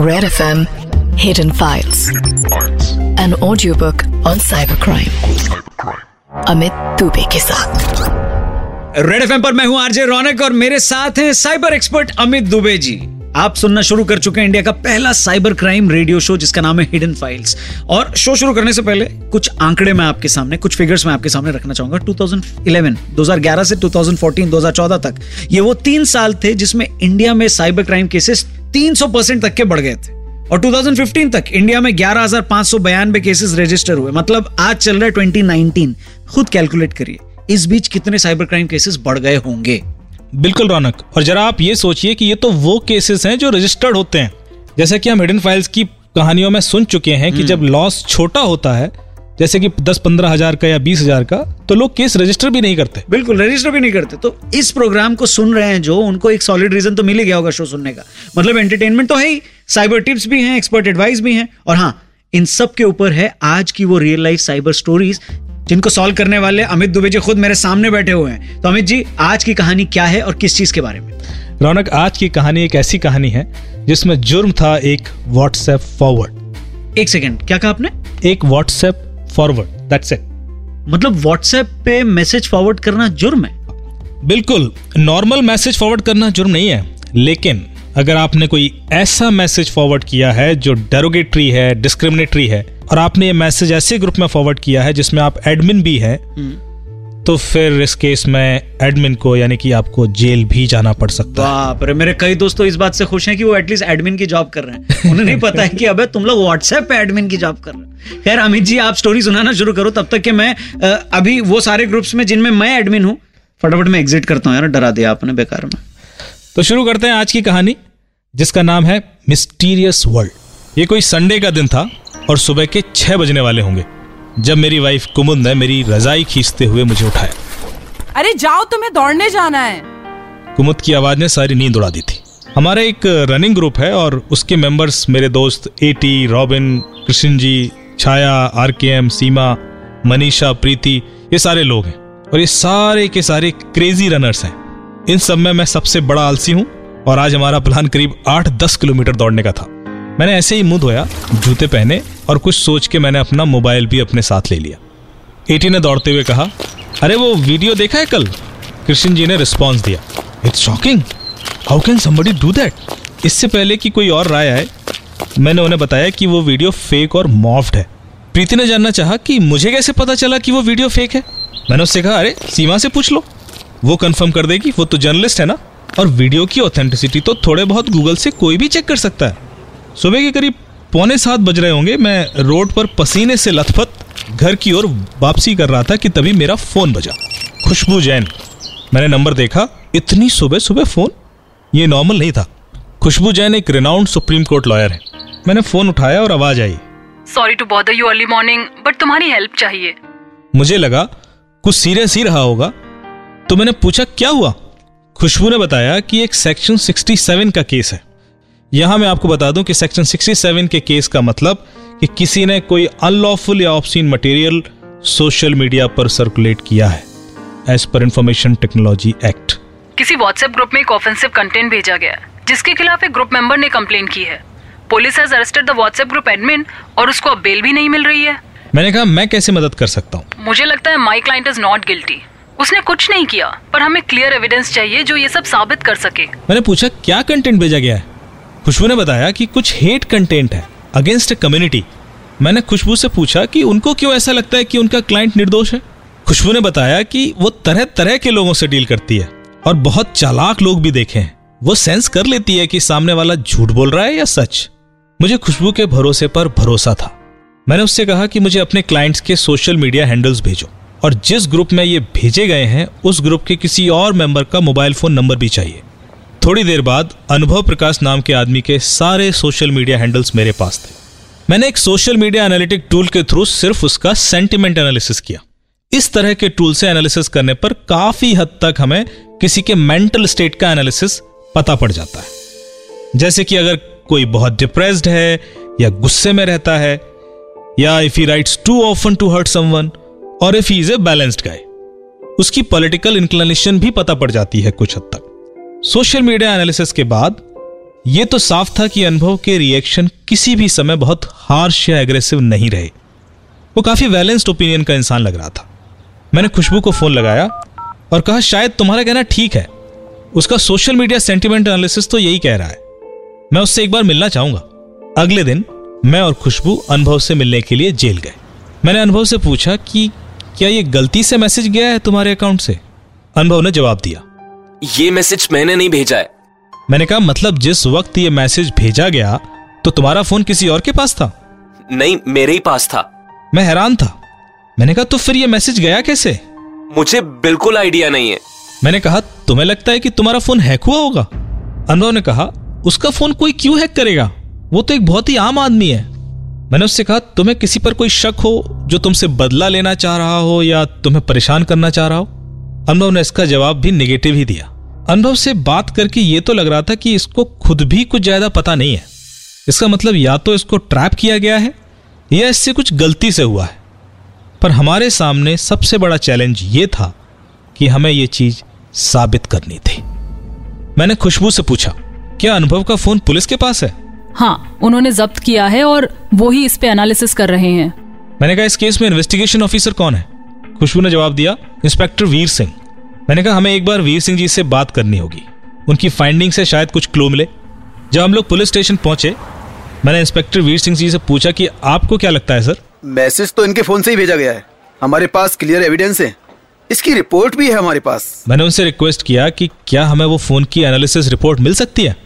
Red FM Hidden Files. An audiobook on cybercrime. Amit Dubey के साथ red F पर मैं हूँ आरजे रौनक और मेरे साथ हैं साइबर एक्सपर्ट अमित दुबे जी आप सुनना शुरू कर चुके हैं इंडिया का पहला साइबर क्राइम रेडियो शो जिसका नाम है हिडन फाइल्स और शो शुरू करने से पहले कुछ आंकड़े मैं आपके सामने, कुछ फिगर्स मैं आपके सामने रखना चाहूँगा 2011 2011 से 2014 2014 तक, ये वो तीन साल थे जिसमें इंडिया में साइबर क्राइम केसेस 300 परसेंट तक के बढ़ गए थे। और 2015 तक इंडिया में ग्यारह हज़ार पाँच सौ बयानबे केसेस रजिस्टर हुए। मतलब आज चल रहा है 2019 खुद कैलकुलेट करिए इस बीच कितने साइबर क्राइम केसेस बढ़ गए होंगे। बिल्कुल रौनक और जरा आप ये सोचिए कि ये तो वो केसेस हैं जो रजिस्टर्ड होते हैं। जैसे कि हम हिडन फाइल्स की कहानियों में सुन चुके हैं कि जब लॉस छोटा होता है जैसे कि दस पंद्रह हज़ार का या बीस हज़ार का तो लोग केस रजिस्टर भी नहीं करते। बिल्कुल रजिस्टर भी नहीं करते। तो इस प्रोग्राम को सुन रहे हैं जो उनको एक सॉलिड रीजन तो मिल ही गया होगा शो सुनने का। मतलब एंटरटेनमेंट तो है ही साइबर टिप्स भी हैं एक्सपर्ट एडवाइस भी हैं और हाँ इन सब के ऊपर है आज की वो रियल लाइफ साइबर स्टोरीज जिनको सॉल्व करने वाले अमित दुबे जी खुद मेरे सामने बैठे हुए हैं। तो अमित जी आज की कहानी क्या है और किस चीज़ के बारे में? रौनक आज की कहानी एक ऐसी कहानी है जिसमें जुर्म था एक व्हाट्सएप फॉरवर्ड एक सेकेंड क्या कहा आपने? एक व्हाट्सएप फॉरवर्ड दैट्स इट मतलब व्हाट्सएप पे मैसेज फॉरवर्ड करना जुर्म है? बिल्कुल नॉर्मल मैसेज फॉरवर्ड करना जुर्म नहीं है। लेकिन अगर आपने कोई ऐसा मैसेज फॉरवर्ड किया है जो डेरोगेटरी है डिस्क्रिमिनेटरी है और आपने ये मैसेज ऐसे ग्रुप में फॉरवर्ड किया है जिसमें आप एडमिन भी है तो फिर इस केस में एडमिन को यानी कि आपको जेल भी जाना पड़ सकता है। बाप रे मेरे कई दोस्त तो इस बात से खुश हैं कि वो एटलीस्ट एडमिन की जॉब कर रहे हैं। उन्हें नहीं पता है कि अबे तुम लोग व्हाट्सएप पे एडमिन की जॉब कर रहे हैं। खैर अमित जी आप स्टोरी सुनाना शुरू करो तब तक कि मैं अभी वो सारे ग्रुप्स में जिनमें मैं एडमिन हूँ फटाफट मैं एग्जिट करता हूँ यार डरा दिया आपने बेकार में। तो शुरू करते हैं आज की कहानी जिसका नाम है मिस्टीरियस वर्ल्ड ये कोई संडे का दिन था और सुबह के छह बजने वाले होंगे। जब मेरी वाइफ कुमुद ने मेरी रजाई खींचते हुए मुझे उठाया। अरे जाओ तुम्हें दौड़ने जाना है। कुमुद की आवाज़ ने सारी नींद उड़ा दी थी। हमारा एक रनिंग ग्रुप है और उसके मेंबर्स मेरे दोस्त AT Robin Krishna ji Chhaya R K M Seema Manisha Preeti ये सारे लोग हैं और ये सारे के सारे क्रेजी रनर्स हैं। इन सब में मैं सबसे बड़ा आलसी हूँ और आज हमारा प्लान करीब आठ दस किलोमीटर दौड़ने का था। मैंने ऐसे ही मुँह धोया जूते पहने और कुछ सोच के मैंने अपना मोबाइल भी अपने साथ ले लिया। एटी ने दौड़ते हुए कहा, अरे वो वीडियो देखा है कल? कृष्ण जी ने रिस्पॉन्स दिया it's shocking how can somebody do that इससे पहले कि कोई और राय आए, मैंने उन्हें बताया कि वो वीडियो फेक और मॉफ्ड है। प्रीति ने जानना चाहा कि मुझे कैसे पता चला कि वो वीडियो फेक है? मैंने उससे कहा, अरे, सीमा से पूछ लो। वो कंफर्म कर देगी, वो तो जर्नलिस्ट है ना? और वीडियो की ऑथेंटिसिटी तो थोड़े बहुत गूगल से कोई भी चेक कर सकता है। सुबह के करीब पौने सात बज रहे होंगे। मैं रोड पर पसीने से लथपथ घर की ओर वापसी कर रहा था कि तभी मेरा फ़ोन बजा। खुशबू जैन मैंने नंबर देखा। इतनी सुबह सुबह फ़ोन? ये नॉर्मल नहीं था। खुशबू जैन एक रिनाउंड सुप्रीम कोर्ट लॉयर है। मैंने फ़ोन उठाया और आवाज़ आई। Sorry to bother you early morning but तुम्हारी हेल्प चाहिए। मुझे लगा कुछ सीरियस ही रहा होगा। तो मैंने पूछा क्या हुआ? खुशबू ने बताया कि एक सेक्शन 67 का केस है। यहाँ मैं आपको बता दूँ कि सेक्शन 67 के केस का मतलब कि किसी ने कोई अनलॉफुल या ऑप्शन मटेरियल सोशल मीडिया पर सर्कुलेट किया है as per information technology act किसी व्हाट्सएप ग्रुप में एक ऑफेंसिव कंटेंट भेजा गया जिसके खिलाफ एक ग्रुप मेंबर ने कंप्लेन की है। Police has arrested the WhatsApp group admin और उसको अब बेल भी नहीं मिल रही है। मैंने कहा मैं कैसे मदद कर सकता हूँ? मुझे लगता है my client is not guilty उसने कुछ नहीं किया पर हमें क्लियर एविडेंस चाहिए जो ये सब साबित कर सके। मैंने पूछा क्या कंटेंट भेजा गया है? खुशबू ने बताया कि कुछ हेट कंटेंट है अगेंस्ट ए कम्युनिटी मैंने खुशबू से पूछा कि उनको क्यों ऐसा लगता है कि उनका क्लाइंट निर्दोष है? खुशबू ने बताया कि वो तरह तरह के लोगों से डील करती है और बहुत चालाक लोग भी देखे हैं। वो सेंस कर लेती है कि सामने वाला झूठ बोल रहा है या सच? मुझे खुशबू के भरोसे पर भरोसा था। मैंने उससे कहा कि मुझे अपने क्लाइंट्स के सोशल मीडिया हैंडल्स भेजो और जिस ग्रुप में ये भेजे गए हैं, उस ग्रुप के किसी और मेंबर का मोबाइल फ़ोन नंबर भी चाहिए। थोड़ी देर बाद अनुभव प्रकाश नाम के आदमी के सारे सोशल मीडिया हैंडल्स मेरे पास थे। मैंने एक सोशल मीडिया एनालिटिक टूल के थ्रू सिर्फ़ उसका सेंटिमेंट एनालिसिस किया। इस तरह के टूल से एनालिसिस करने पर काफ़ी हद तक हमें किसी के मेंटल स्टेट का एनालिसिस पता पड़ जाता है। जैसे कि अगर कोई बहुत डिप्रेस्ड है या गुस्से में रहता है, या if he writes to often to hurt someone और if he is a balanced guy उसकी पॉलिटिकल इंक्लिनेशन भी पता पड़ जाती है कुछ हद तक। सोशल मीडिया एनालिसिस के बाद यह तो साफ़ था कि अनुभव के रिएक्शन किसी भी समय बहुत हार्श या एग्रेसिव नहीं रहे। वो काफ़ी बैलेंस्ड ओपिनियन का इंसान लग रहा था। मैंने खुशबू को फ़ोन लगाया और कहा, शायद तुम्हारा कहना ठीक है। उसका सोशल मीडिया सेंटिमेंट एनालिसिस तो यही कह रहा है। मैं उससे एक बार मिलना चाहूँगा। अगले दिन मैं और खुशबू अनुभव से मिलने के लिए जेल गए। मैंने अनुभव से पूछा कि, क्या ये गलती से मैसेज गया है तुम्हारे अकाउंट से? अनुभव ने जवाब दिया ये मैसेज मैंने नहीं भेजा है। मैंने कहा मतलब जिस वक्त ये मैसेज भेजा गया तो तुम्हारा फ़ोन किसी और के पास था? नहीं मेरे ही पास था। मैं हैरान था। मैंने कहा तो फिर ये मैसेज गया कैसे? मुझे बिल्कुल आइडिया नहीं है। मैंने कहा तुम्हें लगता है कि तुम्हारा फ़ोन हैक हुआ होगा? अनुभव ने कहा उसका फ़ोन कोई क्यों हैक करेगा? वो तो एक बहुत ही आम आदमी है। मैंने उससे कहा तुम्हें किसी पर कोई शक हो जो तुमसे बदला लेना चाह रहा हो या तुम्हें परेशान करना चाह रहा हो? अनुभव ने इसका जवाब भी निगेटिव ही दिया। अनुभव से बात करके ये तो लग रहा था कि इसको खुद भी कुछ ज़्यादा पता नहीं है। इसका मतलब या तो इसको ट्रैप किया गया है या इससे कुछ गलती से हुआ है। पर हमारे सामने सबसे बड़ा चैलेंज ये था कि हमें यह चीज़ साबित करनी थी। मैंने खुशबू से पूछा क्या अनुभव का फ़ोन पुलिस के पास है? हाँ उन्होंने जब्त किया है और वो ही इस पे एनालिसिस कर रहे हैं। मैंने कहा इस केस में इन्वेस्टिगेशन ऑफिसर कौन है? खुशबू ने जवाब दिया इंस्पेक्टर वीर सिंह। मैंने कहा हमें एक बार वीर सिंह जी से बात करनी होगी। उनकी फाइंडिंग से शायद कुछ क्लू मिले। जब हम लोग पुलिस स्टेशन पहुँचे मैंने इंस्पेक्टर वीर सिंह जी से पूछा कि आपको क्या लगता है सर? मैसेज तो इनके फ़ोन से ही भेजा गया है। हमारे पास क्लियर एविडेंस है। इसकी रिपोर्ट भी है हमारे पास। मैंने उनसे रिक्वेस्ट किया कि क्या हमें वो फ़ोन की एनालिसिस रिपोर्ट मिल सकती है?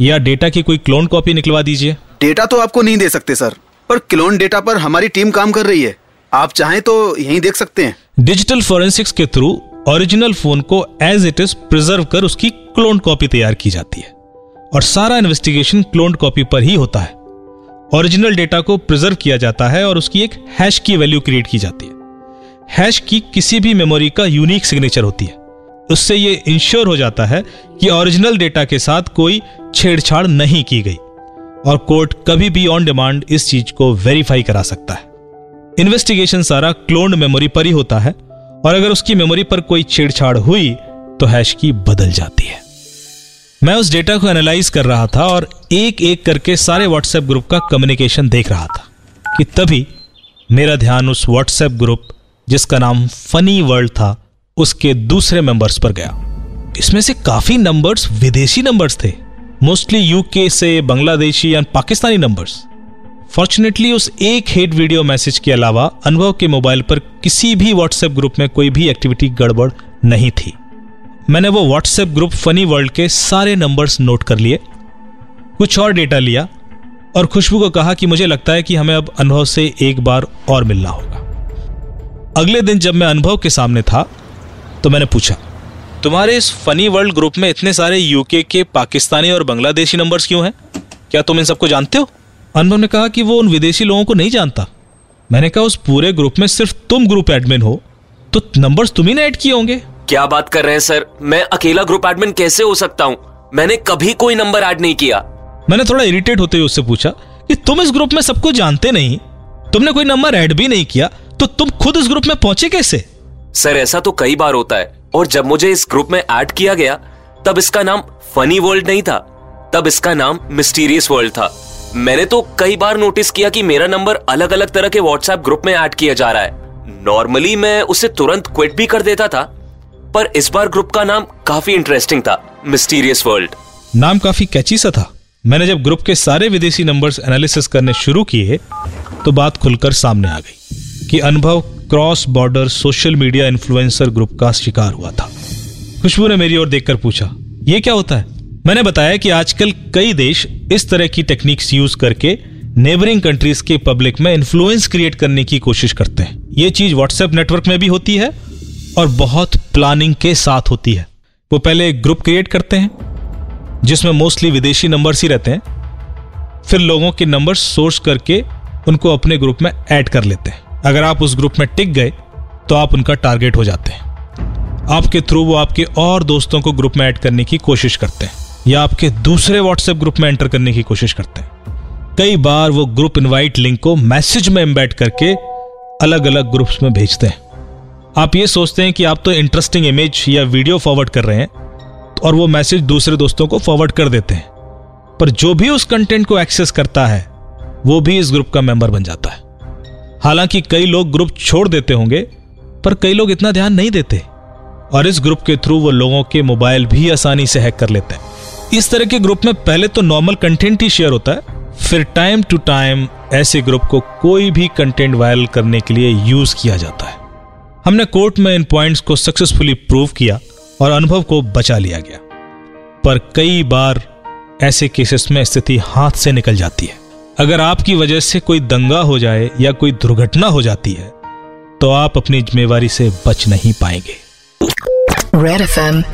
या डेटा की कोई क्लोन कॉपी निकलवा दीजिए। डेटा तो आपको नहीं दे सकते सर। पर क्लोन डेटा पर हमारी टीम काम कर रही है। आप चाहें तो यहीं देख सकते हैं। डिजिटल फोरेंसिक्स के थ्रू ओरिजिनल फ़ोन को एज इट इज़ प्रिजर्व कर उसकी क्लोन कॉपी तैयार की जाती है। और सारा इन्वेस्टिगेशन क्लोन कॉपी पर ही होता है। ओरिजिनल डेटा को प्रिजर्व किया जाता है और उसकी एक हैश की वैल्यू क्रिएट की जाती है। हैश की किसी भी मेमोरी का यूनिक सिग्नेचर होती है। उससे यह इंश्योर हो जाता है कि ओरिजिनल डेटा के साथ कोई छेड़छाड़ नहीं की गई। और कोर्ट कभी भी ऑन डिमांड इस चीज़ को वेरीफाई करा सकता है। इन्वेस्टिगेशन सारा क्लोन्ड मेमोरी पर ही होता है। और अगर उसकी मेमोरी पर कोई छेड़छाड़ हुई तो हैश की बदल जाती है। मैं उस डेटा को एनालाइज कर रहा था और एक एक करके सारे व्हाट्सएप ग्रुप का कम्युनिकेशन देख रहा था कि तभी मेरा ध्यान उस व्हाट्सएप ग्रुप जिसका नाम फनी वर्ल्ड था, उसके दूसरे मेंबर्स पर गया। इसमें से काफ़ी नंबर्स विदेशी नंबर्स थे। मोस्टली यूके से बांग्लादेशी या पाकिस्तानी नंबर्स फॉर्चुनेटली उस एक हेट वीडियो मैसेज के अलावा अनुभव के मोबाइल पर किसी भी व्हाट्सएप ग्रुप में कोई भी एक्टिविटी गड़बड़ नहीं थी। मैंने वो व्हाट्सएप ग्रुप फनी वर्ल्ड के सारे नंबर्स नोट कर लिए, कुछ और डेटा लिया और खुशबू को कहा कि मुझे लगता है कि हमें अब अनुभव से एक बार और मिलना होगा। अगले दिन जब मैं अनुभव के सामने था तो मैंने पूछा, तुम्हारे इस फनी वर्ल्ड ग्रुप में इतने सारे यूके के पाकिस्तानी और बांग्लादेशी नंबर्स क्यों हैं? क्या तुम इन सबको जानते हो? अनुभव ने कहा कि वो उन विदेशी लोगों को नहीं जानता। मैंने कहा उस पूरे ग्रुप में सिर्फ़ तुम ग्रुप एडमिन हो तो नंबर्स तुम ही ने ऐड किए होंगे। क्या बात कर रहे हैं सर? मैं अकेला ग्रुप एडमिन कैसे हो सकता हूँ? मैंने कभी कोई नंबर ऐड नहीं किया। मैंने थोड़ा इरिटेट होते हुए उससे पूछा कि तुम इस ग्रुप में सबको जानते नहीं तुमने कोई नंबर ऐड भी नहीं किया तो तुम खुद इस ग्रुप में पहुँचे कैसे? सर ऐसा तो कई बार होता है और जब मुझे इस ग्रुप में ऐड किया गया तब इसका नाम फनी वर्ल्ड नहीं था तब इसका नाम मिस्टीरियस वर्ल्ड था। मैंने तो कई बार नोटिस किया कि मेरा नंबर अलग अलग तरह के व्हाट्सएप ग्रुप में ऐड किया जा रहा है। नॉर्मली मैं उसे तुरंत क्विट भी कर देता था, पर इस बार ग्रुप का नाम काफ़ी इंटरेस्टिंग था मिस्टीरियस वर्ल्ड नाम काफ़ी कैची सा था। मैंने जब ग्रुप के सारे विदेशी नंबर्स एनालिसिस करने शुरू किए तो बात खुलकर सामने आ गई कि Anubhav cross border social media influencer group का शिकार हुआ था। खुशबू ने मेरी ओर देखकर पूछा यह क्या होता है? मैंने बताया कि आजकल कई देश इस तरह की टेक्निक्स यूज़ करके नेबरिंग कंट्रीज़ के पब्लिक में इन्फ्लुएंस क्रिएट करने की कोशिश करते हैं। ये चीज़ व्हाट्सएप नेटवर्क में भी होती है और बहुत प्लानिंग के साथ होती है। वो पहले एक ग्रुप क्रिएट करते हैं, जिसमें मोस्टली विदेशी नंबर्स ही रहते हैं। फिर लोगों के नंबर सोर्स करके उनको अपने ग्रुप में ऐड कर लेते हैं। अगर आप उस ग्रुप में टिक गए तो आप उनका टारगेट हो जाते हैं। आपके थ्रू वो आपके और दोस्तों को ग्रुप में ऐड करने की कोशिश करते हैं। या आपके दूसरे व्हाट्सएप ग्रुप में एंटर करने की कोशिश करते हैं। कई बार वो ग्रुप इनवाइट लिंक को मैसेज में एम्बेड करके अलग अलग ग्रुप्स में भेजते हैं। आप ये सोचते हैं कि आप तो इंटरेस्टिंग इमेज या वीडियो फॉरवर्ड कर रहे हैं और वो मैसेज दूसरे दोस्तों को फॉरवर्ड कर देते हैं। पर जो भी उस कंटेंट को एक्सेस करता है, वो भी इस ग्रुप का मेंबर बन जाता है। हालाँकि कई लोग ग्रुप छोड़ देते होंगे, पर कई लोग इतना ध्यान नहीं देते। और इस ग्रुप के थ्रू वो लोगों के मोबाइल भी आसानी से हैक कर लेते हैं। इस तरह के ग्रुप में पहले तो नॉर्मल कंटेंट ही शेयर होता है, फिर टाइम टू टाइम ऐसे ग्रुप को कोई भी कंटेंट वायरल करने के लिए यूज़ किया जाता है। हमने कोर्ट में इन पॉइंट्स को सक्सेसफुली प्रूव किया और अनुभव को बचा लिया गया। पर कई बार ऐसे केसेस में स्थिति हाथ से निकल जाती है। अगर आपकी वजह से कोई दंगा हो जाए या कोई दुर्घटना हो जाती है तो आप अपनी जिम्मेवारी से बच नहीं पाएँगे। Red FM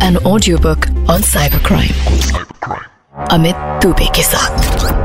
Hidden Files. An audiobook on cybercrime. Amit Dubey के साथ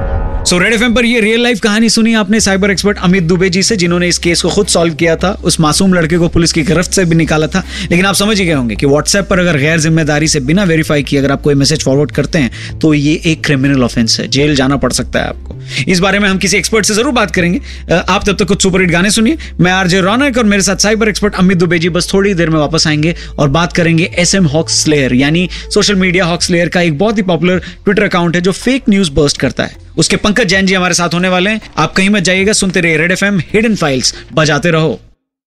सो रेड एफ़ पर ये रियल लाइफ कहानी सुनी आपने साइबर एक्सपर्ट अमित दुबे जी से, जिन्होंने इस केस को खुद सॉल्व किया था। उस मासूम लड़के को पुलिस की गिरफ्त से भी निकाला था। लेकिन आप समझ ही गए होंगे कि व्हाट्सएप पर अगर गैर ज़िम्मेदारी से बिना वेरीफाई किए अगर आप कोई मैसेज फॉरवर्ड करते हैं तो ये एक क्रिमिनल ऑफेंस है। जेल जाना पड़ सकता है आपको। इस बारे में हम किसी एक्सपर्ट से ज़रूर बात करेंगे। आप तब तक कुछ सुपर हिट गाने सुनिए। मैं आरजे रौनक और मेरे साथ साइबर एक्सपर्ट अमित दुबे जी बस थोड़ी देर में वापस आएँगे और बात करेंगे एस एम हॉक्स यानी सोशल मीडिया हॉक्स का एक बहुत ही पॉपुलर ट्विटर अकाउंट है, जो फेक न्यूज़ बर्स्ट करता है। उसके पंकज जैन जी हमारे साथ होने वाले हैं। आप कहीं मत जाइएगा, सुनते रहिए Red F M hidden files बजाते रहो।